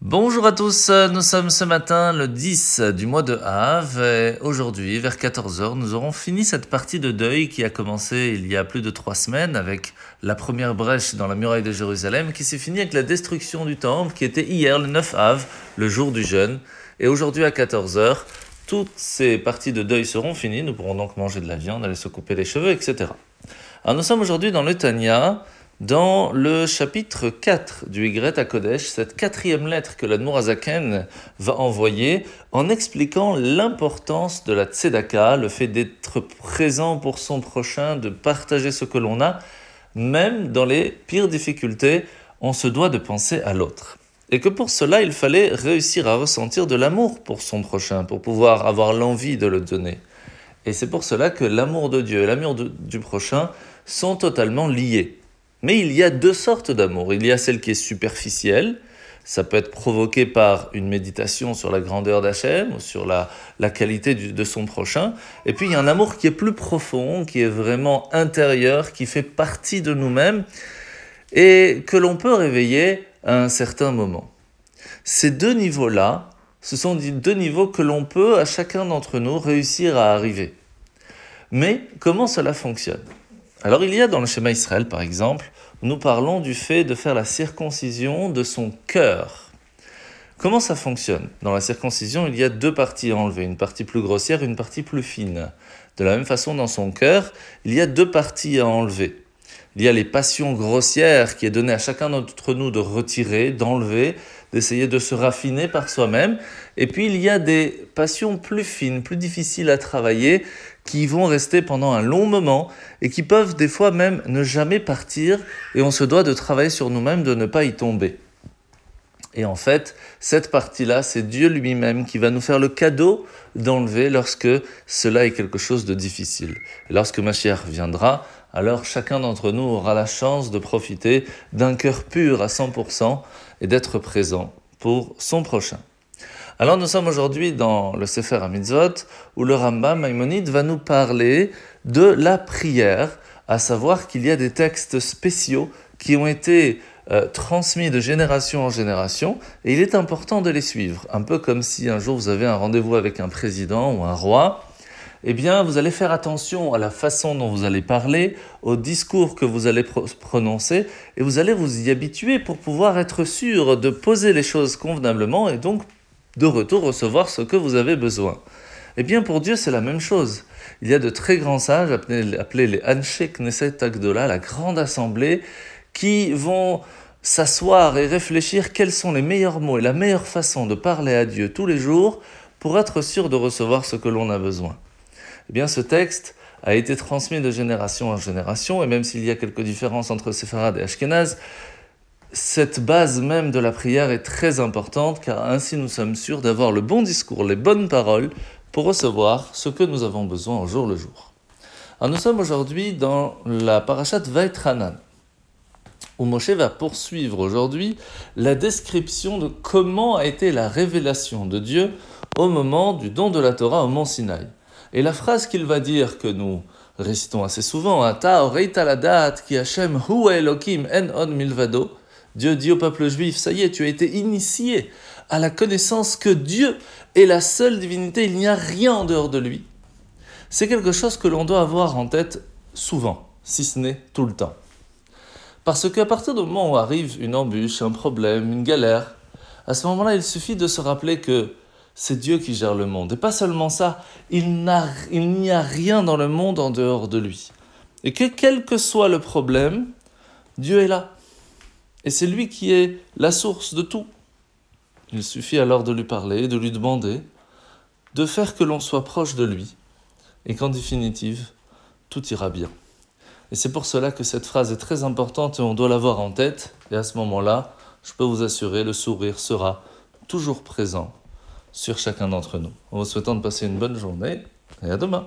Bonjour à tous, nous sommes ce matin le 10 du mois de Av et aujourd'hui vers 14h nous aurons fini cette partie de deuil qui a commencé il y a plus de trois semaines avec la première brèche dans la muraille de Jérusalem qui s'est finie avec la destruction du temple qui était hier le 9 Av, le jour du jeûne et aujourd'hui à 14h toutes ces parties de deuil seront finies, nous pourrons donc manger de la viande, aller se couper les cheveux, etc. Alors nous sommes aujourd'hui dans le Tanya dans le chapitre 4 du Y à Kodesh, cette quatrième lettre que l'Admour Azaken va envoyer en expliquant l'importance de la tzedaka, le fait d'être présent pour son prochain, de partager ce que l'on a, même dans les pires difficultés, on se doit de penser à l'autre. Et que pour cela, il fallait réussir à ressentir de l'amour pour son prochain, pour pouvoir avoir l'envie de le donner. Et c'est pour cela que l'amour de Dieu et l'amour du prochain sont totalement liés. Mais il y a deux sortes d'amour. Il y a celle qui est superficielle, ça peut être provoqué par une méditation sur la grandeur d'Hachem ou sur la, la qualité de son prochain. Et puis il y a un amour qui est plus profond, qui est vraiment intérieur, qui fait partie de nous-mêmes et que l'on peut réveiller à un certain moment. Ces deux niveaux-là, ce sont deux niveaux que l'on peut, à chacun d'entre nous, réussir à arriver. Mais comment cela fonctionne? Alors il y a dans le schéma Israël, par exemple, nous parlons du fait de faire la circoncision de son cœur. Comment ça fonctionne? Dans la circoncision, il y a deux parties à enlever, une partie plus grossière et une partie plus fine. De la même façon, dans son cœur, il y a deux parties à enlever. Il y a les passions grossières qui est donné à chacun d'entre nous de retirer, d'enlever, d'essayer de se raffiner par soi-même. Et puis il y a des passions plus fines, plus difficiles à travailler, qui vont rester pendant un long moment et qui peuvent des fois même ne jamais partir et on se doit de travailler sur nous-mêmes de ne pas y tomber. Et en fait, cette partie-là, c'est Dieu lui-même qui va nous faire le cadeau d'enlever lorsque cela est quelque chose de difficile. Lorsque Mashiach viendra, alors chacun d'entre nous aura la chance de profiter d'un cœur pur à 100% et d'être présent pour son prochain. Alors nous sommes aujourd'hui dans le Sefer HaMitzvot où le Rambam Maïmonide va nous parler de la prière, à savoir qu'il y a des textes spéciaux qui ont été euh, transmis de génération en génération et il est important de les suivre. Un peu comme si un jour vous avez un rendez-vous avec un président ou un roi, eh bien, vous allez faire attention à la façon dont vous allez parler, au discours que vous allez prononcer, et vous allez vous y habituer pour pouvoir être sûr de poser les choses convenablement et donc de retour recevoir ce que vous avez besoin. Eh bien, pour Dieu, c'est la même chose. Il y a de très grands sages, appelés, les Anshe Knesset Agdola, la grande assemblée, qui vont s'asseoir et réfléchir quels sont les meilleurs mots et la meilleure façon de parler à Dieu tous les jours pour être sûr de recevoir ce que l'on a besoin. Eh bien, ce texte a été transmis de génération en génération, et même s'il y a quelques différences entre Sepharad et Ashkenaz, cette base même de la prière est très importante car ainsi nous sommes sûrs d'avoir le bon discours, les bonnes paroles pour recevoir ce que nous avons besoin au jour le jour. Alors nous sommes aujourd'hui dans la parashat Vaitranan où Moshe va poursuivre aujourd'hui la description de comment a été la révélation de Dieu au moment du don de la Torah au mont Sinaï. Et la phrase qu'il va dire que nous récitons assez souvent, ki Hashem hu en on Dieu dit au peuple juif, ça y est, tu as été initié à la connaissance que Dieu est la seule divinité, il n'y a rien en dehors de lui. C'est quelque chose que l'on doit avoir en tête souvent, si ce n'est tout le temps. Parce qu'à partir du moment où arrive une embûche, un problème, une galère, à ce moment-là, il suffit de se rappeler que c'est Dieu qui gère le monde. Et pas seulement ça, il n'y a rien dans le monde en dehors de lui. Et que quel que soit le problème, Dieu est là. Et c'est lui qui est la source de tout. Il suffit alors de lui parler, de lui demander, de faire que l'on soit proche de lui, et qu'en définitive, tout ira bien. Et c'est pour cela que cette phrase est très importante et on doit l'avoir en tête, et à ce moment-là, je peux vous assurer, le sourire sera toujours présent sur chacun d'entre nous. En vous souhaitant de passer une bonne journée, et à demain.